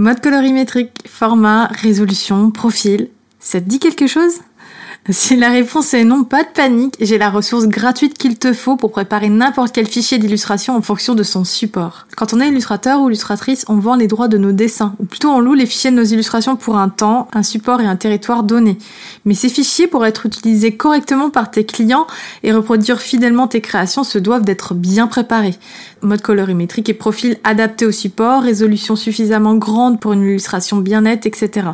Mode colorimétrique, format, résolution, profil, ça te dit quelque chose? Si la réponse est non, pas de panique, j'ai la ressource gratuite qu'il te faut pour préparer n'importe quel fichier d'illustration en fonction de son support. Quand on est illustrateur ou illustratrice, on vend les droits de nos dessins, ou plutôt on loue les fichiers de nos illustrations pour un temps, un support et un territoire donné. Mais ces fichiers, pour être utilisés correctement par tes clients et reproduire fidèlement tes créations, se doivent d'être bien préparés. Mode colorimétrique et profil adapté au support, résolution suffisamment grande pour une illustration bien nette, etc.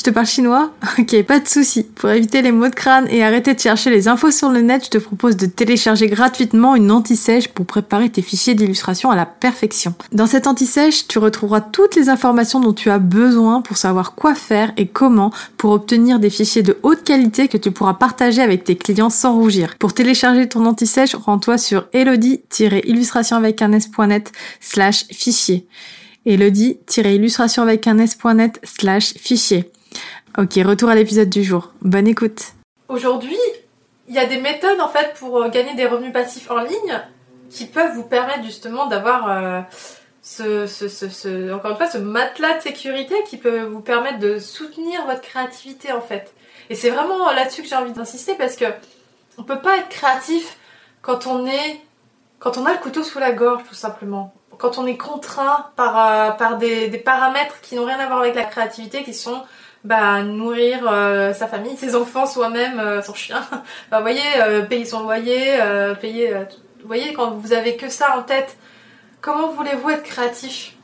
Je te parle chinois Ok, pas de souci. Pour éviter les mots de crâne et arrêter de chercher les infos sur le net, je te propose de télécharger gratuitement une anti-sèche pour préparer tes fichiers d'illustration à la perfection. Dans cette anti-sèche, tu retrouveras toutes les informations dont tu as besoin pour savoir quoi faire et comment pour obtenir des fichiers de haute qualité que tu pourras partager avec tes clients sans rougir. Pour télécharger ton anti-sèche, rends-toi sur elodie-illustration avec un s.net slash fichier. Elodie-illustration avec un s.net slash fichier. Ok, retour à l'épisode du jour. Bonne écoute. Aujourd'hui, il y a des méthodes en fait pour euh, gagner des revenus passifs en ligne qui peuvent vous permettre justement d'avoir euh, ce, encore une fois ce matelas de sécurité qui peut vous permettre de soutenir votre créativité en fait. Et c'est vraiment là-dessus que j'ai envie d'insister parce que on peut pas être créatif quand on est quand on a le couteau sous la gorge tout simplement. Quand on est contraint par, euh, par des paramètres qui n'ont rien à voir avec la créativité, qui sont bah, nourrir euh, sa famille, ses enfants, soi-même, euh, son chien. bah, voyez, euh, payer son loyer, payer. vous voyez, quand vous avez que ça en tête, comment voulez-vous être créatif?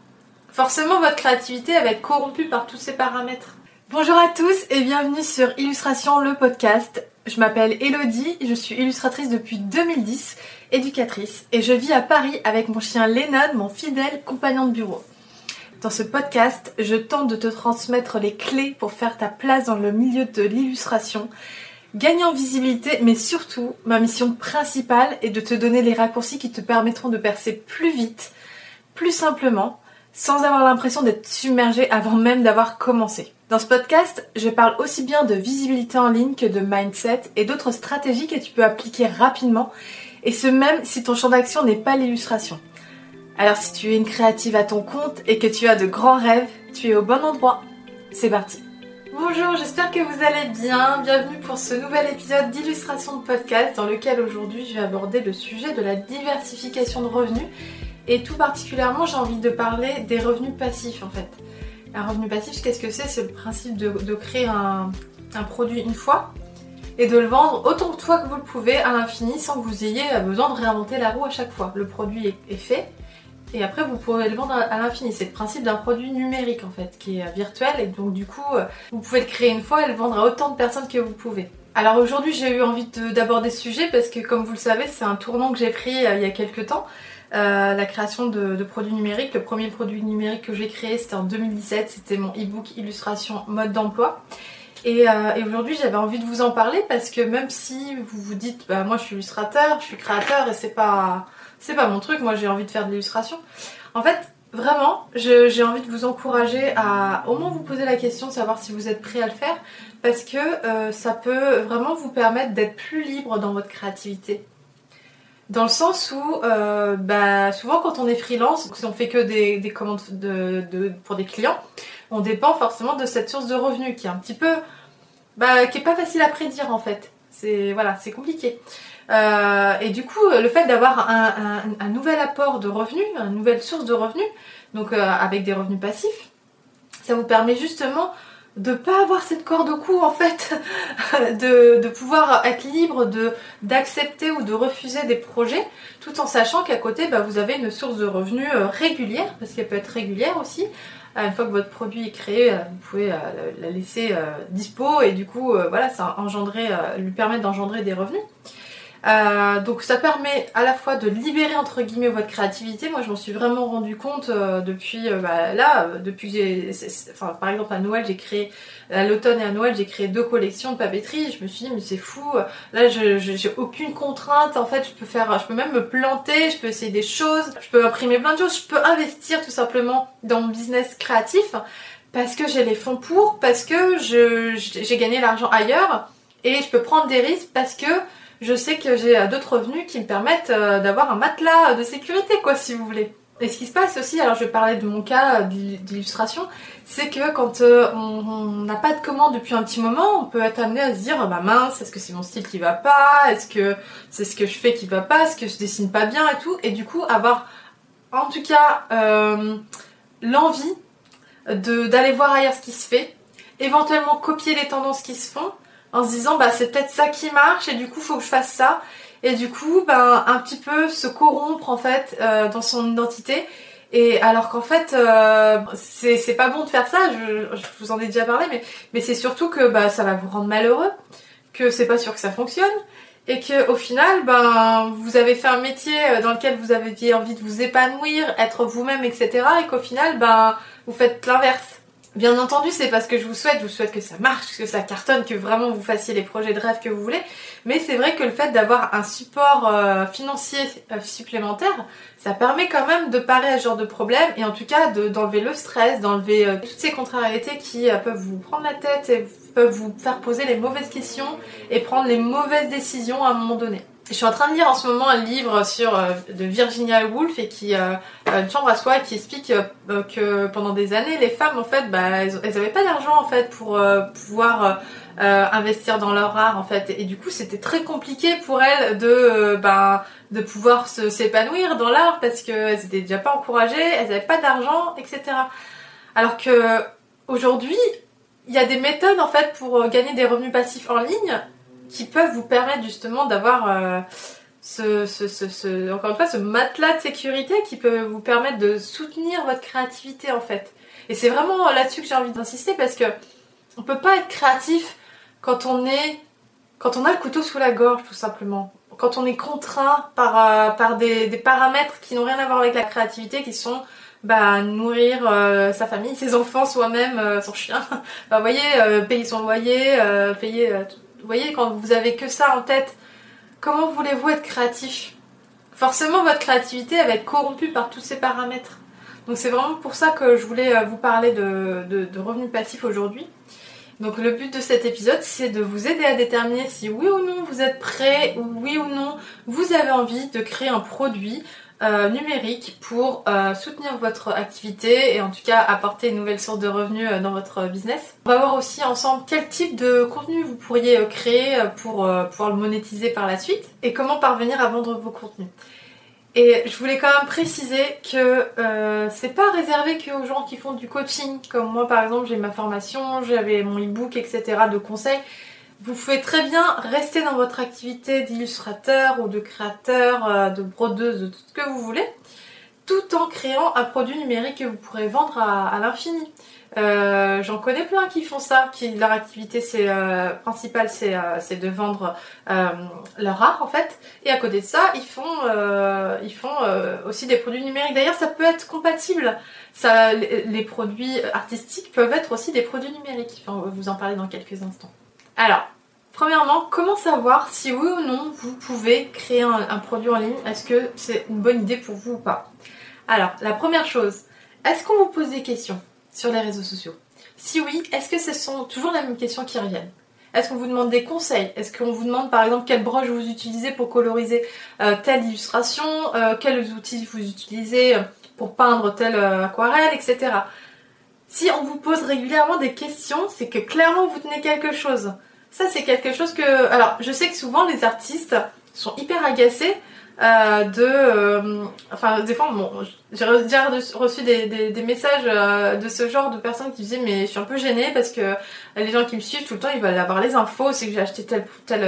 Forcément, votre créativité va être corrompue par tous ces paramètres. Bonjour à tous et bienvenue sur Illustration le podcast. Je m'appelle Elodie, je suis illustratrice depuis 2010, éducatrice, et je vis à Paris avec mon chien Lennon, mon fidèle compagnon de bureau. Dans ce podcast, je tente de te transmettre les clés pour faire ta place dans le milieu de l'illustration, gagner en visibilité, mais surtout, ma mission principale est de te donner les raccourcis qui te permettront de percer plus vite, plus simplement, sans avoir l'impression d'être submergé avant même d'avoir commencé. Dans ce podcast, je parle aussi bien de visibilité en ligne que de mindset et d'autres stratégies que tu peux appliquer rapidement, et ce même si ton champ d'action n'est pas l'illustration. Alors si tu es une créative à ton compte et que tu as de grands rêves, tu es au bon endroit. C'est parti. Bonjour, j'espère que vous allez bien. Bienvenue pour ce nouvel épisode d'illustration de podcast dans lequel aujourd'hui je vais aborder le sujet de la diversification de revenus et tout particulièrement j'ai envie de parler des revenus passifs en fait. Un revenu passif, qu'est-ce que c'est? C'est le principe de, créer un, un produit une fois et de le vendre autant de fois que vous le pouvez à l'infini sans que vous ayez besoin de réinventer la roue à chaque fois. Le produit est fait, et après vous pourrez le vendre à l'infini. C'est le principe d'un produit numérique en fait, qui est euh, virtuel et donc du coup euh, vous pouvez le créer une fois et le vendre à autant de personnes que vous pouvez. Alors aujourd'hui j'ai eu envie d'aborder ce sujet parce que comme vous le savez c'est un tournant que j'ai pris euh, il y a quelques temps. la création de, produits numériques. Le premier produit numérique que j'ai créé c'était en 2017, c'était mon e-book illustration mode d'emploi. Et, aujourd'hui j'avais envie de vous en parler parce que même si vous vous dites bah, moi je suis illustrateur, je suis créateur et c'est pas c'est pas mon truc, moi j'ai envie de faire de l'illustration. En fait, vraiment, j'ai envie de vous encourager à au moins vous poser la question de savoir si vous êtes prêt à le faire, parce que euh, ça peut vraiment vous permettre d'être plus libre dans votre créativité. Dans le sens où, euh, bah, souvent quand on est freelance, si on fait que des, commandes pour des clients, on dépend forcément de cette source de revenus qui est un petit peu, bah, qui est pas facile à prédire en fait. C'est voilà, c'est compliqué. Euh, et du coup, le fait d'avoir un, nouvel apport de revenus, une nouvelle source de revenus, donc euh, avec des revenus passifs, ça vous permet justement de pas avoir cette corde au cou en fait, de, pouvoir être libre d'accepter ou de refuser des projets, tout en sachant qu'à côté bah, vous avez une source de revenus euh, régulière, parce qu'elle peut être régulière aussi. Une fois que votre produit est créé, vous pouvez la laisser dispo et du coup voilà ça engendrer, lui permet d'engendrer des revenus. Euh, donc ça permet à la fois de libérer entre guillemets votre créativité. Moi je m'en suis vraiment rendu compte euh, depuis euh, bah, là, depuis j'ai, enfin par exemple à Noël j'ai créé à l'automne et à Noël j'ai créé deux collections de papeterie. Je me suis dit mais c'est fou. Là je, j'ai aucune contrainte. En fait je peux faire, je peux même me planter, je peux essayer des choses, je peux imprimer plein de choses, je peux investir tout simplement dans mon business créatif parce que j'ai les fonds pour, parce que j'ai gagné l'argent ailleurs et je peux prendre des risques parce que je sais que j'ai euh, d'autres revenus qui me permettent euh, d'avoir un matelas de sécurité, quoi, si vous voulez. Et ce qui se passe aussi, alors je parler de mon cas d'illustration, c'est que quand euh, on n'a pas de commande depuis un petit moment, on peut être amené à se dire bah mince, est-ce que c'est mon style qui va pas? Est-ce que c'est ce que je fais qui va pas? Est-ce que je dessine pas bien et tout? Et du coup, avoir en tout cas euh, l'envie d'aller voir ailleurs ce qui se fait, éventuellement copier les tendances qui se font en se disant bah c'est peut-être ça qui marche et du coup faut que je fasse ça. Et du coup ben un petit peu se corrompre en fait euh, dans son identité. Et alors qu'en fait euh, c'est pas bon de faire ça je, vous en ai déjà parlé mais mais c'est surtout que bah ça va vous rendre malheureux que c'est pas sûr que ça fonctionne. Et que au final ben vous avez fait un métier euh, dans lequel vous aviez envie de vous épanouir être vous-même etc et qu'au final ben vous faites l'inverse Bien entendu, c'est parce que je vous souhaite, je vous souhaite que ça marche, que ça cartonne, que vraiment vous fassiez les projets de rêve que vous voulez. Mais c'est vrai que le fait d'avoir un support euh, financier euh, supplémentaire, ça permet quand même de parer à ce genre de problème et en tout cas d'enlever le stress, d'enlever euh, toutes ces contrariétés qui peuvent vous prendre la tête et peuvent vous faire poser les mauvaises questions et prendre les mauvaises décisions à un moment donné. Je suis en train de lire en ce moment un livre sur euh, de Virginia Woolf et qui euh, euh, une chambre à soi qui explique que pendant des années les femmes en fait bah elles, avaient pas d'argent en fait pour pouvoir investir dans leur art en fait et, du coup c'était très compliqué pour elles de bah, de pouvoir s'épanouir dans l'art parce qu'elles étaient déjà pas encouragées, elles avaient pas d'argent etc. Alors que aujourd'hui il y a des méthodes en fait pour gagner des revenus passifs en ligne qui peuvent vous permettre justement d'avoir euh, ce, encore une fois, ce matelas de sécurité qui peut vous permettre de soutenir votre créativité en fait. Et c'est vraiment là-dessus que j'ai envie d'insister parce que on peut pas être créatif quand on est, quand on a le couteau sous la gorge tout simplement. Quand on est contraint par, euh, des, paramètres qui n'ont rien à voir avec la créativité, qui sont bah, nourrir euh, sa famille, ses enfants, soi-même, son chien. bah, vous voyez, payer son loyer, payer vous voyez, quand vous avez que ça en tête, comment voulez-vous être créatif? Forcément, votre créativité va être corrompue par tous ces paramètres. Donc c'est vraiment pour ça que je voulais euh, vous parler de, de revenus passifs aujourd'hui. Donc le but de cet épisode, c'est de vous aider à déterminer si oui ou non vous êtes prêt, ou oui ou non vous avez envie de créer un produit euh, numérique pour euh, soutenir votre activité et en tout cas apporter une nouvelle source de revenus euh, dans votre business. On va voir aussi ensemble quel type de contenu vous pourriez créer pour pouvoir le monétiser par la suite et comment parvenir à vendre vos contenus. Et je voulais quand même préciser que c'est pas réservé qu'aux gens qui font du coaching, comme moi par exemple j'ai ma formation, j'avais mon e-book, etc. de conseils. Vous pouvez très bien rester dans votre activité d'illustrateur ou de créateur, euh, de brodeuse, de tout ce que vous voulez, tout en créant un produit numérique que vous pourrez vendre à, l'infini. Euh, j'en connais plein qui font ça, qui leur activité euh, principale c'est de vendre leur art en fait, et à côté de ça ils font aussi des produits numériques. D'ailleurs ça peut être compatible. Les, produits artistiques peuvent être aussi des produits numériques. Enfin, on vous en parler dans quelques instants. Alors, premièrement, comment savoir si oui ou non vous pouvez créer un, produit en ligne? Est-ce que c'est une bonne idée pour vous ou pas? Alors, la première chose, est-ce qu'on vous pose des questions sur les réseaux sociaux? Si oui, est-ce que ce sont toujours les mêmes questions qui reviennent? Est-ce qu'on vous demande des conseils? Est-ce qu'on vous demande par exemple quelle broche vous utilisez pour coloriser euh, telle illustration euh, Quels outils vous utilisez pour peindre telle euh, aquarelle, etc. Si on vous pose régulièrement des questions, c'est que clairement vous tenez quelque chose. Ça, c'est quelque chose que. Alors, je sais que souvent les artistes sont hyper agacés euh, de. Euh, enfin, des fois, bon, j'ai déjà reçu des, messages euh, de ce genre de personnes qui disaient Mais je suis un peu gênée parce que les gens qui me suivent tout le temps, ils veulent avoir les infos. C'est que j'ai acheté tel. tel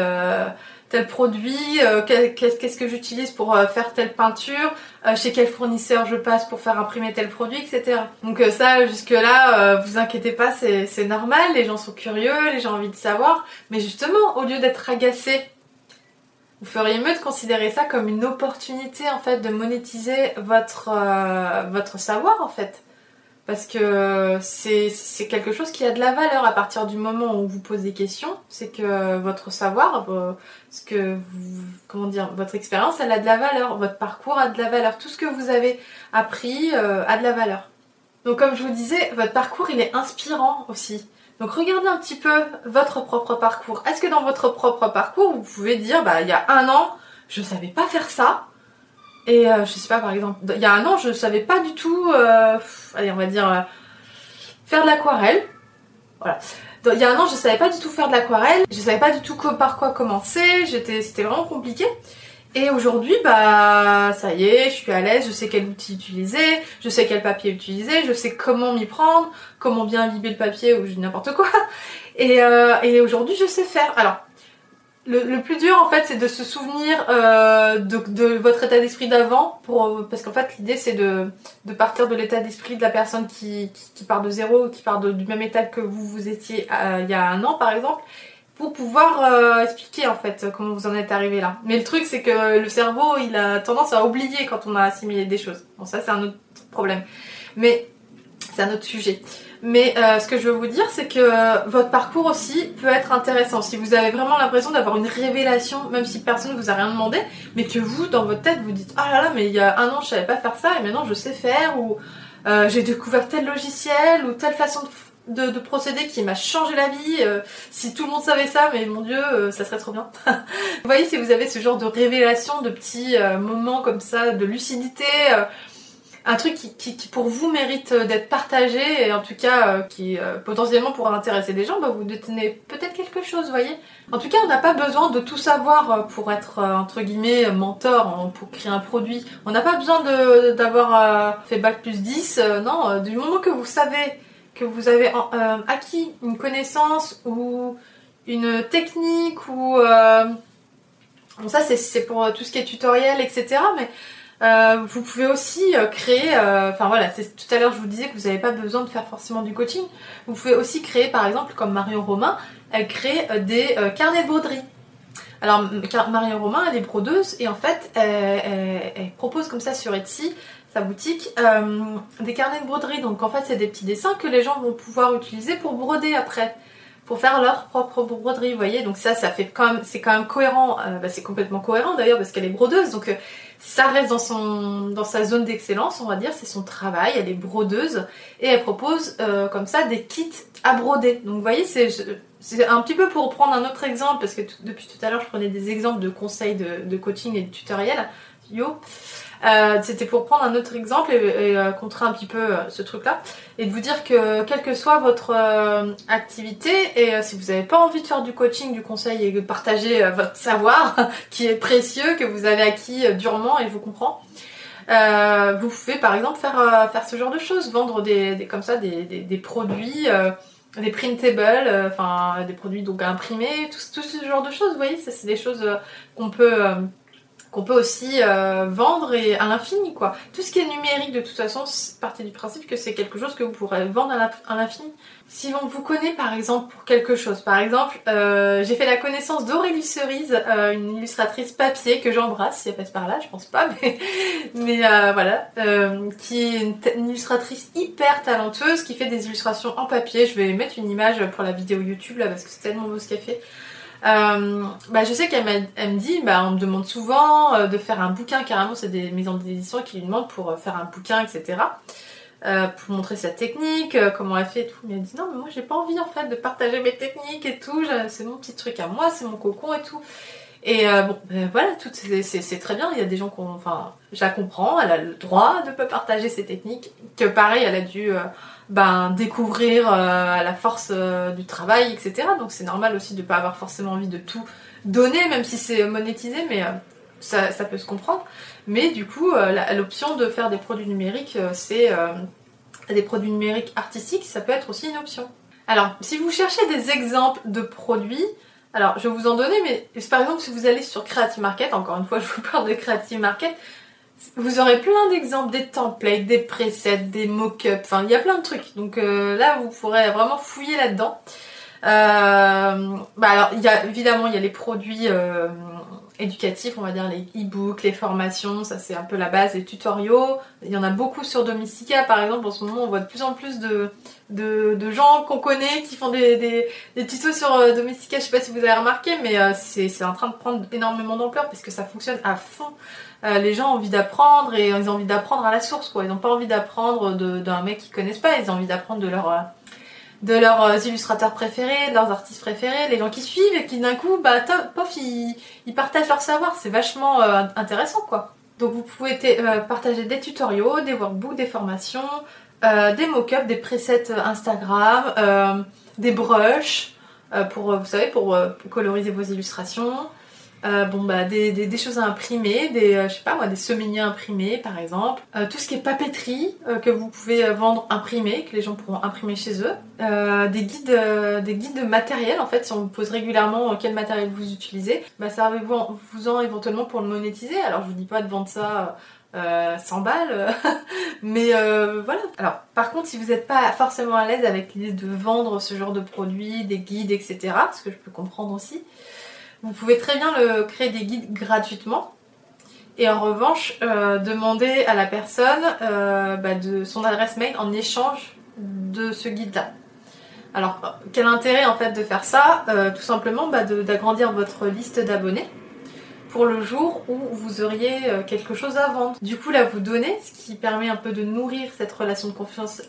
tel produit, qu'est-ce que j'utilise pour faire telle peinture, chez quel fournisseur je passe pour faire imprimer tel produit, etc. Donc ça, jusque-là, vous inquiétez pas, c'est normal, les gens sont curieux, les gens ont envie de savoir, mais justement, au lieu d'être agacés, vous feriez mieux de considérer ça comme une opportunité en fait de monétiser votre, votre savoir en fait parce que c'est quelque chose qui a de la valeur à partir du moment où vous posez des questions. C'est que votre savoir, ce que comment dire, votre expérience, elle a de la valeur, votre parcours a de la valeur, tout ce que vous avez appris euh, a de la valeur. Donc comme je vous disais, votre parcours il est inspirant aussi. Donc regardez un petit peu votre propre parcours. Est-ce que dans votre propre parcours, vous pouvez dire, bah il y a un an, je ne savais pas faire ça, Et je sais pas, par exemple, il y a un an, je savais pas du tout, allez, on va dire, faire de l'aquarelle. Voilà. Il y a un an, je savais pas du tout faire de l'aquarelle, je savais pas du tout par quoi commencer, c'était vraiment compliqué. Et aujourd'hui, bah ça y est, je suis à l'aise, je sais quel outil utiliser, je sais quel papier utiliser, je sais comment m'y prendre, comment bien imbiber le papier ou n'importe quoi. Et, euh, et aujourd'hui, je sais faire. Alors, le, plus dur en fait, c'est de se souvenir euh, de, votre état d'esprit d'avant, parce qu'en fait, l'idée c'est de, partir de l'état d'esprit de la personne qui, qui, part de zéro, qui part du même état que vous vous étiez euh, il y a un an par exemple, pour pouvoir euh, expliquer en fait comment vous en êtes arrivé là. Mais le truc c'est que le cerveau il a tendance à oublier quand on a assimilé des choses. Bon ça c'est un autre problème. Mais c'est un autre sujet. Mais euh, ce que je veux vous dire c'est que euh, votre parcours aussi peut être intéressant. Si vous avez vraiment l'impression d'avoir une révélation, même si personne ne vous a rien demandé, mais que vous dans votre tête vous dites ah là là mais il y a un an je savais pas faire ça et maintenant je sais faire ou j'ai découvert tel logiciel ou telle façon de de, procédé qui m'a changé la vie. Euh, si tout le monde savait ça, mais mon dieu, euh, ça serait trop bien. vous voyez, si vous avez ce genre de révélation, de petits euh, moments comme ça, de lucidité, un truc qui, pour vous mérite d'être partagé et en tout cas qui potentiellement pourra intéresser des gens, bah, vous détenez peut-être quelque chose, voyez. En tout cas, on n'a pas besoin de tout savoir pour être entre guillemets mentor, pour créer un produit. On n'a pas besoin d'avoir fait bac plus 10, non, du moment que vous savez que vous avez euh, acquis une connaissance ou une technique ou euh, bon ça c'est pour tout ce qui est tutoriel etc euh, vous pouvez aussi créer enfin voilà tout à l'heure je vous disais que vous n'avez pas besoin de faire forcément du coaching vous pouvez aussi créer par exemple comme Marion Romain elle crée des carnets de broderie alors Marion Romain elle est brodeuse et en fait elle propose comme ça sur Etsy sa boutique, euh, des carnets de broderie. Donc en fait, c'est des petits dessins que les gens vont pouvoir utiliser pour broder après, pour faire leur propre broderie. Vous voyez, donc ça, ça fait quand même, c'est quand même cohérent. Euh, bah, c'est complètement cohérent d'ailleurs parce qu'elle est brodeuse. Donc euh, ça reste dans son, dans sa zone d'excellence, on va dire. C'est son travail. Elle est brodeuse et elle propose comme ça des kits à broder. Donc vous voyez, c'est c'est un petit peu pour prendre un autre exemple, parce que depuis tout à l'heure je prenais des exemples de conseils de, de coaching et de tutoriel. Euh, c'était pour prendre un autre exemple et, euh, contrer un petit peu euh, ce truc-là. Et de vous dire que quelle que soit votre activité et si vous n'avez pas envie de faire du coaching, du conseil et de partager votre savoir qui est précieux, que vous avez acquis durement et je vous comprends, vous pouvez par exemple faire, faire ce genre de choses, vendre des, comme ça des, des, produits des printables, enfin des produits donc imprimés, tout, tout, ce genre de choses, vous voyez, c'est des choses qu'on peut qu'on peut aussi euh, vendre et à l'infini quoi. Tout ce qui est numérique de toute façon, partez du principe que c'est quelque chose que vous pourrez vendre à l'infini. Si on vous connaît par exemple pour quelque chose, par exemple, euh, j'ai fait la connaissance d'Aurélie Cerise, euh, une illustratrice papier que j'embrasse, si elle passe par là, je pense pas, mais, mais voilà, qui est une, illustratrice hyper talentueuse qui fait des illustrations en papier. Je vais mettre une image pour la vidéo YouTube là parce que c'est tellement beau ce qu'elle fait. Euh, bah, je sais qu'elle me dit, bah, on me demande souvent euh, de faire un bouquin, carrément, c'est des maisons d'édition qui lui demandent pour euh, faire un bouquin, etc. pour montrer sa technique, comment elle fait et tout. Mais elle dit non, mais moi j'ai pas envie en fait de partager mes techniques et tout, c'est mon petit truc à moi, c'est mon cocon et tout. Et bon, ben, voilà, c'est très bien. Il y a des gens qui enfin, je la comprends, elle a le droit de pas partager ses techniques. Que pareil, elle a dû ben, découvrir euh, à la force euh, du travail, etc. Donc c'est normal aussi de ne pas avoir forcément envie de tout donner, même si c'est monétisé, mais euh, ça, peut se comprendre. Mais du coup, l'option de faire des produits numériques, c'est des produits numériques artistiques, ça peut être aussi une option. Alors, si vous cherchez des exemples de produits, alors je vais vous en donner, mais par exemple, si vous allez sur Creative Market, encore une fois, je vous parle de Creative Market, vous aurez plein d'exemples, des templates, des presets, des mock-ups, enfin il y a plein de trucs. Donc euh, là vous pourrez vraiment fouiller là-dedans. Euh, bah alors y a évidemment il y a les produits euh, éducatifs, on va dire les e-books, les formations, ça c'est un peu la base, les tutoriaux. Il y en a beaucoup sur Domestika par exemple, en ce moment on voit de plus en plus de, de, gens qu'on connaît qui font des, des, tutos sur Domestika, je sais pas si vous avez remarqué, mais c'est en train de prendre énormément d'ampleur parce que ça fonctionne à fond. Euh, les gens ont envie d'apprendre et ils ont envie d'apprendre à la source quoi. Ils n'ont pas envie d'apprendre d'un mec qu'ils connaissent pas, ils ont envie d'apprendre de euh, leurs euh, illustrateurs préférés, de leurs artistes préférés, les gens qui suivent et qui d'un coup, bah, top, pof, ils, partagent leur savoir. C'est vachement intéressant, quoi. Donc vous pouvez euh, partager des tutoriaux, des workbooks, des formations, euh, des mock-ups, des presets Instagram, des brushes pour, vous savez, pour coloriser vos illustrations. Euh, bon bah des, choses à imprimer, des euh, je sais pas moi des imprimés par exemple, euh, tout ce qui est papeterie que vous pouvez vendre imprimé, que les gens pourront imprimer chez eux, des guides des guides de matériel en fait si on vous pose régulièrement quel matériel vous utilisez, bah servez-vous en, vous en éventuellement pour le monétiser. Alors je vous dis pas de vendre ça 100 balles, mais voilà. Alors, par contre, si vous n'êtes pas forcément à l'aise avec l'idée de vendre ce genre de produits, des guides, etc., ce que je peux comprendre aussi, vous pouvez très bien créer des guides gratuitement. Et en revanche, euh, demander à la personne euh, bah, de son adresse mail en échange de ce guide-là. Alors, quel intérêt en fait de faire ça euh, Tout simplement bah, d'agrandir votre liste d'abonnés? Pour le jour où vous auriez quelque chose à vendre. Du coup, là, vous donnez, ce qui permet un peu de nourrir cette relation de confiance,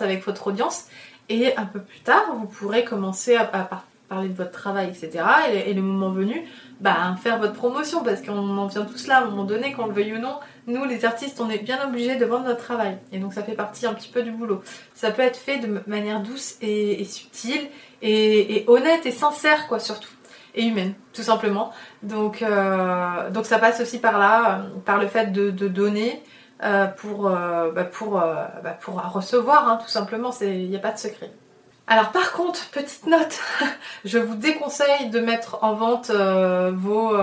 avec votre audience. Et un peu plus tard, vous pourrez commencer à, à, parler de votre travail, etc. Et, le moment venu, bah, faire votre promotion, parce qu'on en vient tous là à un moment donné, qu'on le veuille ou non. Nous, les artistes, on est bien obligés de vendre notre travail. Et donc, ça fait partie un petit peu du boulot. Ça peut être fait de manière douce et, subtile, et, honnête et sincère, quoi, surtout. Et humaine, tout simplement. Donc, euh, donc ça passe aussi par là, euh, par le fait de, donner. Euh, pour, bah, pour, bah, pour recevoir, hein, tout simplement, il n'y a pas de secret. Alors par contre, petite note, je vous déconseille de mettre en vente vos,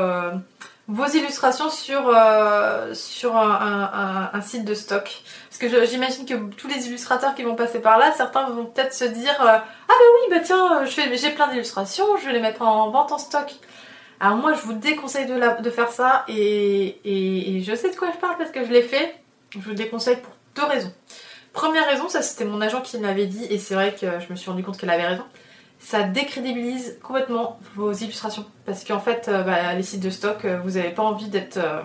vos illustrations sur, euh, un, site de stock. Parce que j'imagine que tous les illustrateurs qui vont passer par là, certains vont peut-être se dire Ah bah oui, bah tiens, j'ai plein d'illustrations, je vais les mettre en vente en stock. Alors moi, je vous déconseille de, de faire ça et, et je sais de quoi je parle parce que je l'ai fait. Je vous déconseille pour deux raisons. Première raison, ça c'était mon agent qui m'avait dit, et c'est vrai que je me suis rendu compte qu'elle avait raison. Ça décrédibilise complètement vos illustrations. Parce qu'en fait, euh, bah, les sites de stock, euh, vous n'avez pas envie d'être. Euh,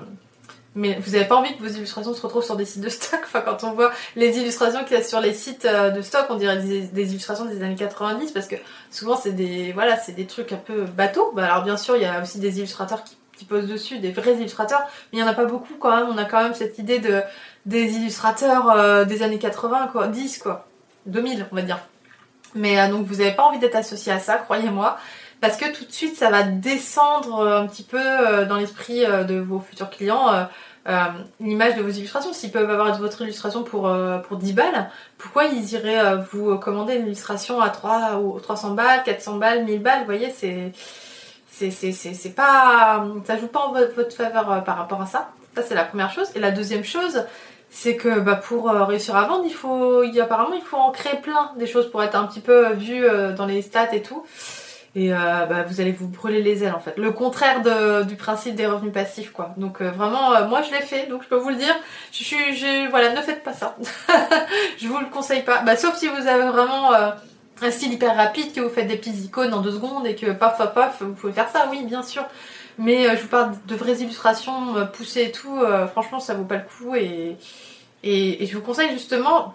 mais vous n'avez pas envie que vos illustrations se retrouvent sur des sites de stock. Quand on voit les illustrations qu'il y a sur les sites de stock, on dirait des, illustrations des années 90 parce que souvent c'est des voilà, c'est des trucs un peu bateaux. Bah, alors bien sûr, il y a aussi des illustrateurs qui, posent dessus, des vrais illustrateurs, mais il n'y en a pas beaucoup quand même. On a quand même cette idée de des illustrateurs des années 80, quoi, 10 quoi, 2000 on va dire. Mais euh, donc vous n'avez pas envie d'être associé à ça, croyez-moi, parce que tout de suite ça va descendre euh, un petit peu dans l'esprit de vos futurs clients l'image de vos illustrations. S'ils peuvent avoir votre illustration pour, pour 10 balles, pourquoi ils iraient vous commander une illustration à 3 ou 300 balles, 400 balles, 1000 balles, vous voyez, c'est c'est pas ça joue pas en votre faveur par rapport à ça. Ça c'est la première chose. Et la deuxième chose, c'est que bah, pour euh, réussir à vendre, il faut, il, apparemment, il faut en créer plein des choses pour être un petit peu vu euh, dans les stats et tout. Et euh, bah, vous allez vous brûler les ailes en fait. Le contraire du principe des revenus passifs quoi. Donc vraiment, moi je l'ai fait, donc je peux vous le dire. Je suis, voilà, ne faites pas ça. je vous le conseille pas. Bah, sauf si vous avez vraiment un style hyper rapide, que vous faites des petites icônes en deux secondes et que paf paf paf, vous pouvez faire ça, oui bien sûr. Mais je vous parle de vraies illustrations poussées et tout. franchement, ça vaut pas le coup et et, je vous conseille justement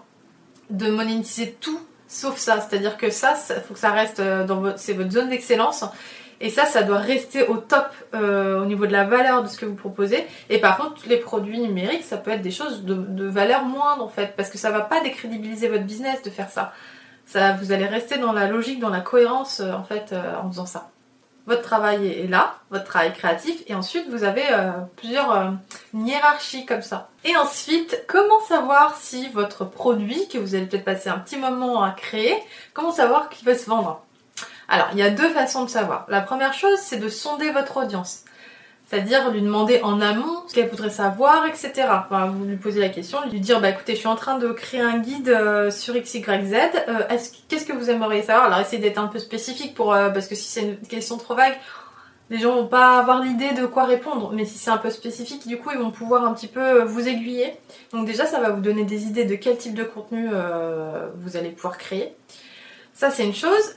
de monétiser tout sauf ça. C'est-à-dire que ça, il faut que ça reste euh, dans votre, c'est votre zone d'excellence. Et ça, ça doit rester au top euh, au niveau de la valeur de ce que vous proposez. Et par contre, les produits numériques, ça peut être des choses de, valeur moindre en fait, parce que ça va pas décrédibiliser votre business de faire ça. Ça, vous allez rester dans la logique, dans la cohérence euh, en fait en faisant ça votre travail est là, votre travail créatif, et ensuite vous avez euh, plusieurs euh, hiérarchies comme ça. Et ensuite, comment savoir si votre produit, que vous allez peut-être passer un petit moment à créer, comment savoir qu'il va se vendre? Alors, il y a deux façons de savoir. La première chose, c'est de sonder votre audience. C'est-à-dire lui demander en amont ce qu'elle voudrait savoir, etc. Enfin, vous lui posez la question, lui dire bah écoutez, je suis en train de créer un guide euh, sur XYZ. Euh, qu'est-ce que vous aimeriez savoir? Alors essayez d'être un peu spécifique pour euh, parce que si c'est une question trop vague, les gens vont pas avoir l'idée de quoi répondre. Mais si c'est un peu spécifique, du coup, ils vont pouvoir un petit peu vous aiguiller. Donc déjà, ça va vous donner des idées de quel type de contenu vous allez pouvoir créer. Ça, c'est une chose.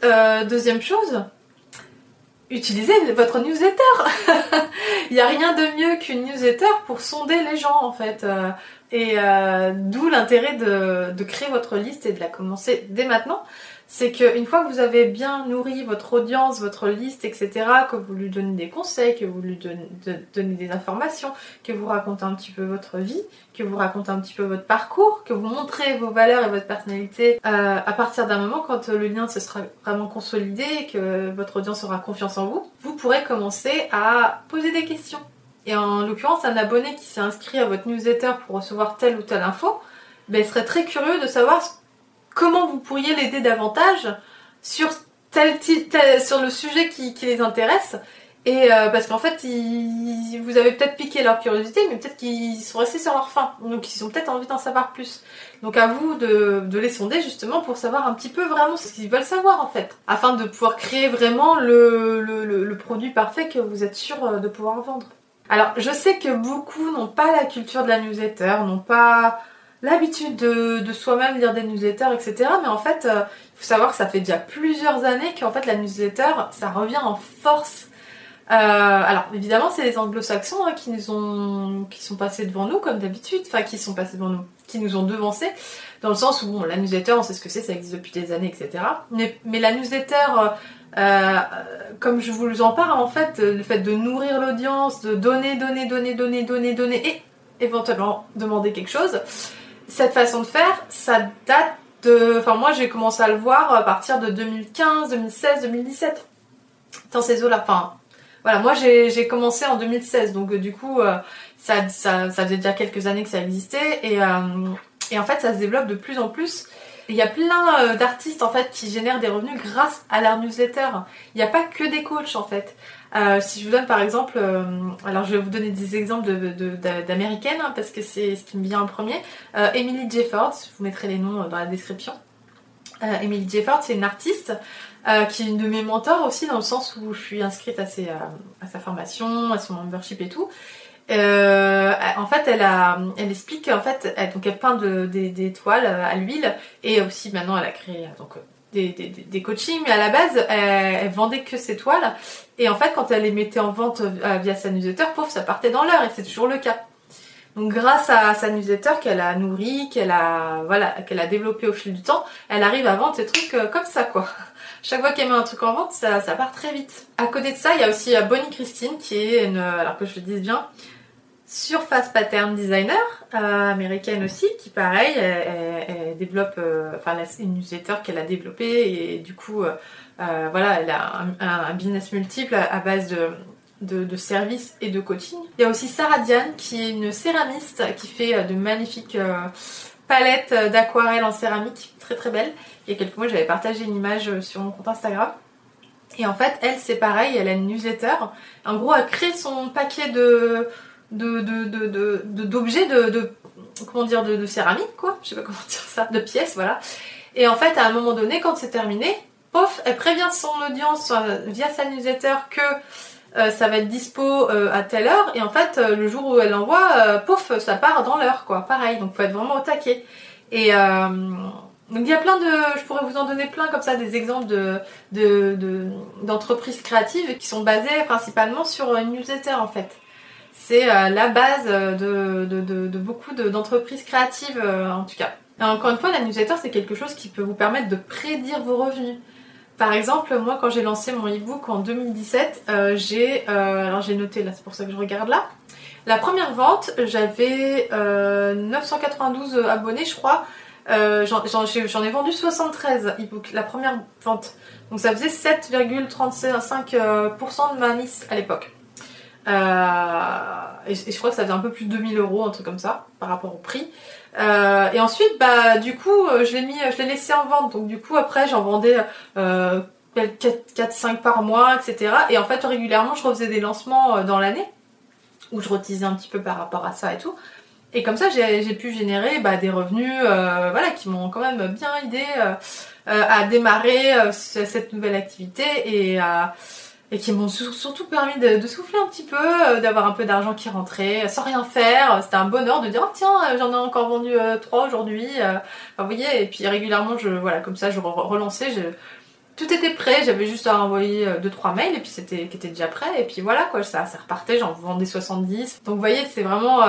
deuxième chose, utilisez votre newsletter. Il n'y a rien de mieux qu'une newsletter pour sonder les gens en fait. Euh, Et d'où l'intérêt de créer votre liste et de la commencer dès maintenant c'est qu'une fois que vous avez bien nourri votre audience, votre liste, etc., que vous lui donnez des conseils, que vous lui donnez, des informations, que vous racontez un petit peu votre vie, que vous racontez un petit peu votre parcours, que vous montrez vos valeurs et votre personnalité, euh, à partir d'un moment, quand le lien se sera vraiment consolidé, que votre audience aura confiance en vous, vous pourrez commencer à poser des questions. Et en l'occurrence, un abonné qui s'est inscrit à votre newsletter pour recevoir telle ou telle info, ben, serait très curieux de savoir comment vous pourriez l'aider davantage sur le sujet qui, les intéresse. Et euh, parce qu'en fait, vous avez peut-être piqué leur curiosité, mais peut-être qu'ils sont restés sur leur faim. Donc ils ont peut-être envie d'en savoir plus. Donc à vous de, les sonder justement pour savoir un petit peu vraiment ce qu'ils veulent savoir en fait. Afin de pouvoir créer vraiment le, le produit parfait que vous êtes sûr euh, de pouvoir vendre. Alors je sais que beaucoup n'ont pas la culture de la newsletter, n'ont pas l'habitude de, soi-même lire des newsletters, etc. Mais en fait, euh, il faut savoir que ça fait déjà plusieurs années qu'en fait la newsletter, ça revient en force. Euh, alors évidemment, c'est les anglo-saxons hein, qui nous ont, qui sont passés devant nous comme d'habitude, enfin qui sont passés devant nous, qui nous ont devancés, dans le sens où bon, la newsletter, on sait ce que c'est, ça existe depuis des années, etc. Mais, mais la newsletter, euh, comme je vous en parle, en fait, le fait de nourrir l'audience, de donner, donner, donner, donner, donner, donner, et éventuellement demander quelque chose, cette façon de faire, ça date de. Enfin, moi, j'ai commencé à le voir à partir de 2015, 2016, 2017. Dans ces eaux-là. Enfin, voilà, moi, j'ai commencé en 2016. Donc, euh, du coup, euh, ça, ça, ça, faisait déjà quelques années que ça existait. Et, euh, et en fait, ça se développe de plus en plus. Il y a plein d'artistes en fait qui génèrent des revenus grâce à leur newsletter. Il n'y a pas que des coachs en fait. Euh, si je vous donne par exemple, euh, alors je vais vous donner des exemples d'américaines hein, parce que c'est ce qui me vient en premier. Euh, Emily Jeffords, je vous mettrai les noms dans la description. Emily Jeffords, c'est une artiste qui est une de mes mentors aussi dans le sens où je suis inscrite à, sa formation, à son membership et tout. en fait, elle, explique en fait, elle, donc elle peint des, toiles à l'huile et aussi maintenant elle a créé donc des, coachings, mais à la base, elle, vendait que ses toiles. Et en fait, quand elle les mettait en vente euh, via sa newsletter, pouf, ça partait dans l'heure, et c'est toujours le cas. Donc grâce à sa newsletter qu'elle a nourri, qu'elle a voilà, qu'elle a développé au fil du temps, elle arrive à vendre ses trucs euh, comme ça quoi. Chaque fois qu'elle met un truc en vente, ça, ça part très vite. À côté de ça, il y a aussi euh, Bonnie Christine qui est une, alors que je le dise bien, Surface Pattern Designer, euh, américaine aussi, qui pareil, elle, développe, euh, enfin une newsletter qu'elle a développée et du coup, euh, voilà, elle a un, business multiple à, base de, de, services et de coaching. Il y a aussi Sarah Diane qui est une céramiste qui fait de magnifiques palettes d'aquarelle en céramique, très très belles. Il y a quelques mois, j'avais partagé une image sur mon compte Instagram. Et en fait, elle, c'est pareil, elle a une newsletter. En gros, elle crée son paquet de de, d'objets de, de, comment dire de, céramique quoi. Je sais pas comment dire ça. De pièces voilà. Et en fait à un moment donné quand c'est terminé pof elle prévient son audience euh, via sa newsletter que euh, ça va être dispo euh, à telle heure. Et en fait le jour où elle l'envoie pof ça part dans l'heure quoi. Pareil. Donc faut être vraiment au taquet. Et donc il y a plein de, je pourrais vous en donner plein comme ça des exemples de, d'entreprises créatives qui sont basées principalement sur une newsletter en fait c'est euh, la base de, de, beaucoup d'entreprises créatives euh, en tout cas. encore une fois, la newsletter, c'est quelque chose qui peut vous permettre de prédire vos revenus. Par exemple, moi, quand j'ai lancé mon e-book en 2017, euh, j'ai, alors j'ai noté là, c'est pour ça que je regarde là. La première vente, j'avais 992 abonnés, je crois. j'en, ai vendu 73 e-books, la première vente. Donc ça faisait 7,35% de ma liste à l'époque. Euh, et, je crois que ça faisait un peu plus de 2000 euros, un truc comme ça, par rapport au prix. Euh, et ensuite, bah, du coup, euh, je l'ai mis, je l'ai laissé en vente. Donc, du coup, après, j'en vendais euh, 4-5 par mois, etc. Et en fait, régulièrement, je refaisais des lancements dans l'année où je retisais un petit peu par rapport à ça et tout. Et comme ça, j'ai pu générer bah, des revenus euh, voilà, qui m'ont quand même bien aidé à démarrer cette nouvelle activité et à et qui m'ont surtout permis de, souffler un petit peu, euh, d'avoir un peu d'argent qui rentrait sans rien faire. C'était un bonheur de dire oh, tiens euh, j'en ai encore vendu euh, trois aujourd'hui. Enfin, vous voyez et puis régulièrement je voilà comme ça je relançais. Tout était prêt, j'avais juste à envoyer deux trois mails et puis c'était qui était déjà prêt et puis voilà quoi ça ça repartait j'en vendais 70. Donc vous voyez c'est vraiment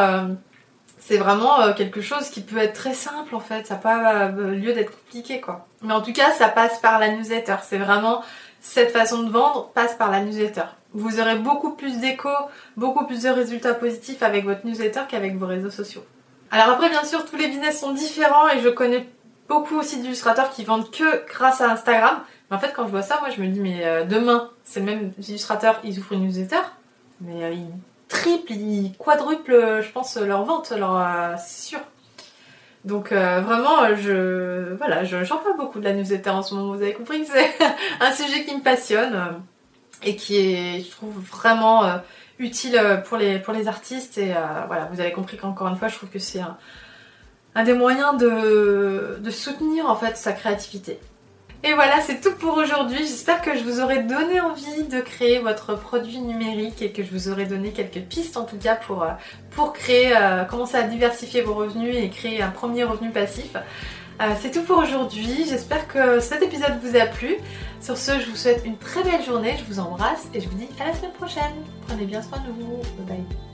c'est vraiment euh, quelque chose qui peut être très simple en fait, ça n'a pas euh, lieu d'être compliqué quoi. Mais en tout cas, ça passe par la newsletter. C'est vraiment cette façon de vendre passe par la newsletter. Vous aurez beaucoup plus d'écho, beaucoup plus de résultats positifs avec votre newsletter qu'avec vos réseaux sociaux. Alors après, bien sûr, tous les business sont différents et je connais beaucoup aussi d'illustrateurs qui vendent que grâce à Instagram. Mais en fait, quand je vois ça, moi je me dis, mais euh, demain, c'est le même illustrateur, ils ouvrent une newsletter, mais ils triple, ils quadruplent, je pense, leur vente, euh, c'est sûr. Donc euh, vraiment, je voilà, j'en parle beaucoup de la newsletter en ce moment. Vous avez compris que c'est un sujet qui me passionne euh, et qui est, je trouve, vraiment utile pour les pour les artistes. Et voilà, vous avez compris qu'encore une fois, je trouve que c'est un, un des moyens de, de soutenir en fait sa créativité. Et voilà, c'est tout pour aujourd'hui. J'espère que je vous aurai donné envie de créer votre produit numérique et que je vous aurai donné quelques pistes en tout cas pour, euh, pour créer, euh, commencer à diversifier vos revenus et créer un premier revenu passif. Euh, c'est tout pour aujourd'hui. J'espère que cet épisode vous a plu. Sur ce, je vous souhaite une très belle journée. Je vous embrasse et je vous dis à la semaine prochaine. Prenez bien soin de vous. Bye bye.